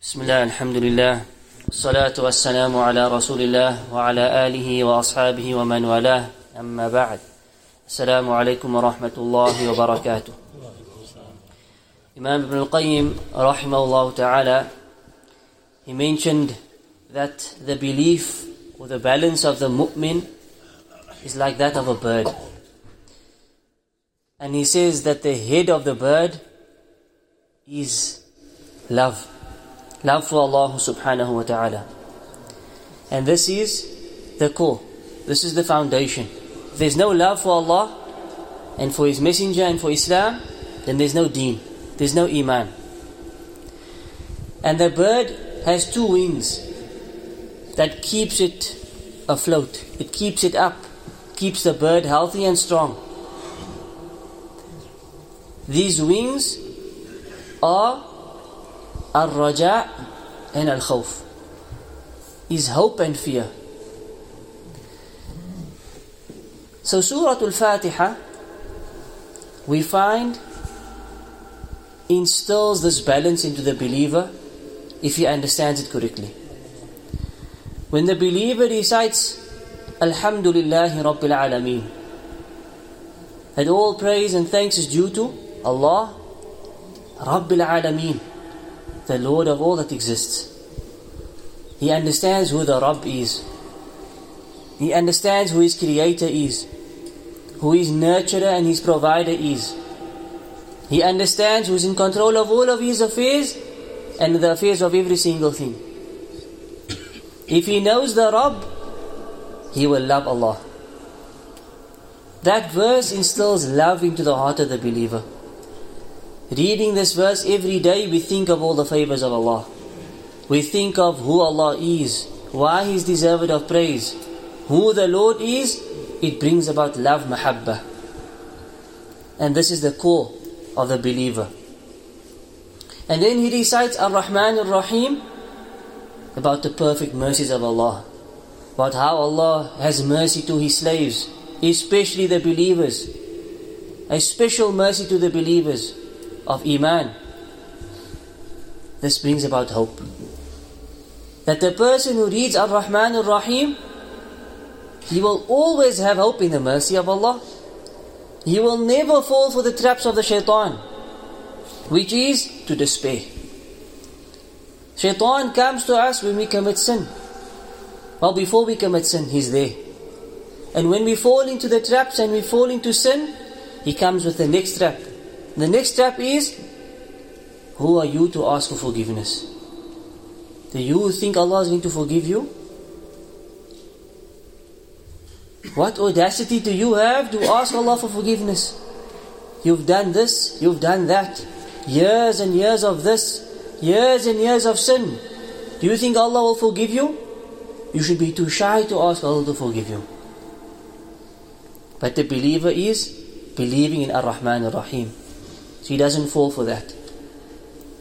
بسم الله الحمد لله والصلاة والسلام على رسول الله وعلى آله وأصحابه ومن والاه أما بعد السلام عليكم ورحمة الله وبركاته Imam Ibn al-Qayyim rahimahullah ta'ala he mentioned that the belief or the balance of the mu'min is like that of a bird and he says that the head of the bird is love love for Allah subhanahu wa ta'ala. And this is the core. This is the foundation. If there's no love for Allah and for His Messenger and for Islam, then there's no deen. There's no iman. And the bird has two wings that keeps it afloat. It keeps it up. Keeps the bird healthy and strong. These wings are Al-Raja' and Al-Khawf is hope and fear. So Surah Al-Fatiha we find instills this balance into the believer if he understands it correctly. When the believer recites Alhamdulillahi Rabbil Alameen that all praise and thanks is due to Allah Rabbil Alameen the Lord of all that exists. He understands who the Rabb is. He understands who his creator is, who his nurturer and his provider is. He understands who is in control of all of his affairs and the affairs of every single thing. If he knows the Rabb, he will love Allah. That verse instills love into the heart of the believer. Reading this verse every day, we think of all the favors of Allah. We think of who Allah is, why He is deserved of praise, who the Lord is. It brings about love, mahabbah. And this is the core of the believer. And then he recites Ar-Rahman Ar-Rahim about the perfect mercies of Allah. About how Allah has mercy to His slaves, especially the believers. A special mercy to the believers of Iman. This brings about hope. That the person who reads Ar-Rahman Ar-Rahim, he will always have hope in the mercy of Allah. He will never fall for the traps of the shaitan, which is to despair. Shaitan comes to us when we commit sin. Well, before we commit sin, he's there. And when we fall into the traps and we fall into sin, he comes with the next trap. The next step is who are you to ask for forgiveness? Do you think Allah is going to forgive you? What audacity do you have to ask Allah for forgiveness? You've done this, you've done that. Years and years of this, years and years of sin. Do you think Allah will forgive you? You should be too shy to ask Allah to forgive you. But the believer is believing in Ar-Rahman Ar-Rahim. So he doesn't fall for that.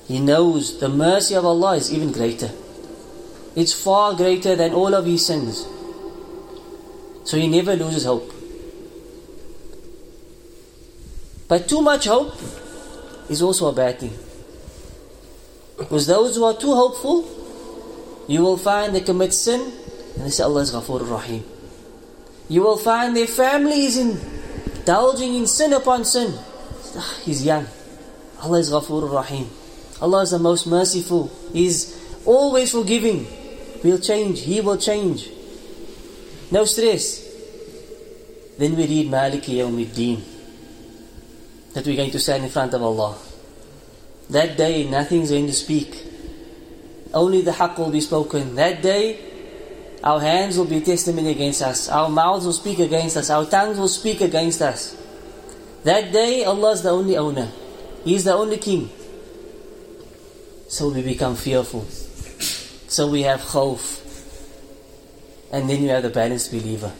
He knows the mercy of Allah is even greater. It's far greater than all of his sins. So he never loses hope. But too much hope is also a bad thing. Because those who are too hopeful, you will find they commit sin and they say Allah is Ghafoor Rahim. You will find their family is indulging in sin upon sin. He's young. Allah is Ghafoor Rahim. Allah is the most merciful. He's always forgiving. We'll change. He will change. No stress. Then we read Maliki Yawmiddin. That we're going to stand in front of Allah. That day nothing's going to speak. Only the haqq will be spoken. That day our hands will be testimony against us. Our mouths will speak against us. Our tongues will speak against us. That day Allah is the only owner. He is the only king. So we become fearful. So we have khawf. And then you have the balanced believer.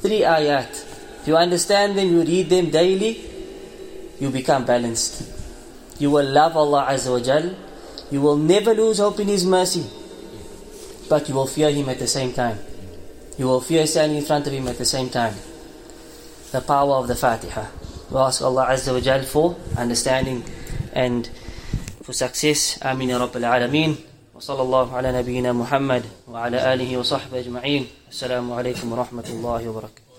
Three ayat. If you understand them, you read them daily, you become balanced. You will love Allah Azza wa Jal. You will never lose hope in His mercy. But you will fear Him at the same time. You will fear standing in front of Him at the same time. The power of the Fatiha. We ask Allah Azza wa Jal for understanding and for success. Amin ya Rabbil Alameen. وصلى الله على نبينا محمد وعلى آله وصحبه أجمعين السلام عليكم ورحمة الله وبركاته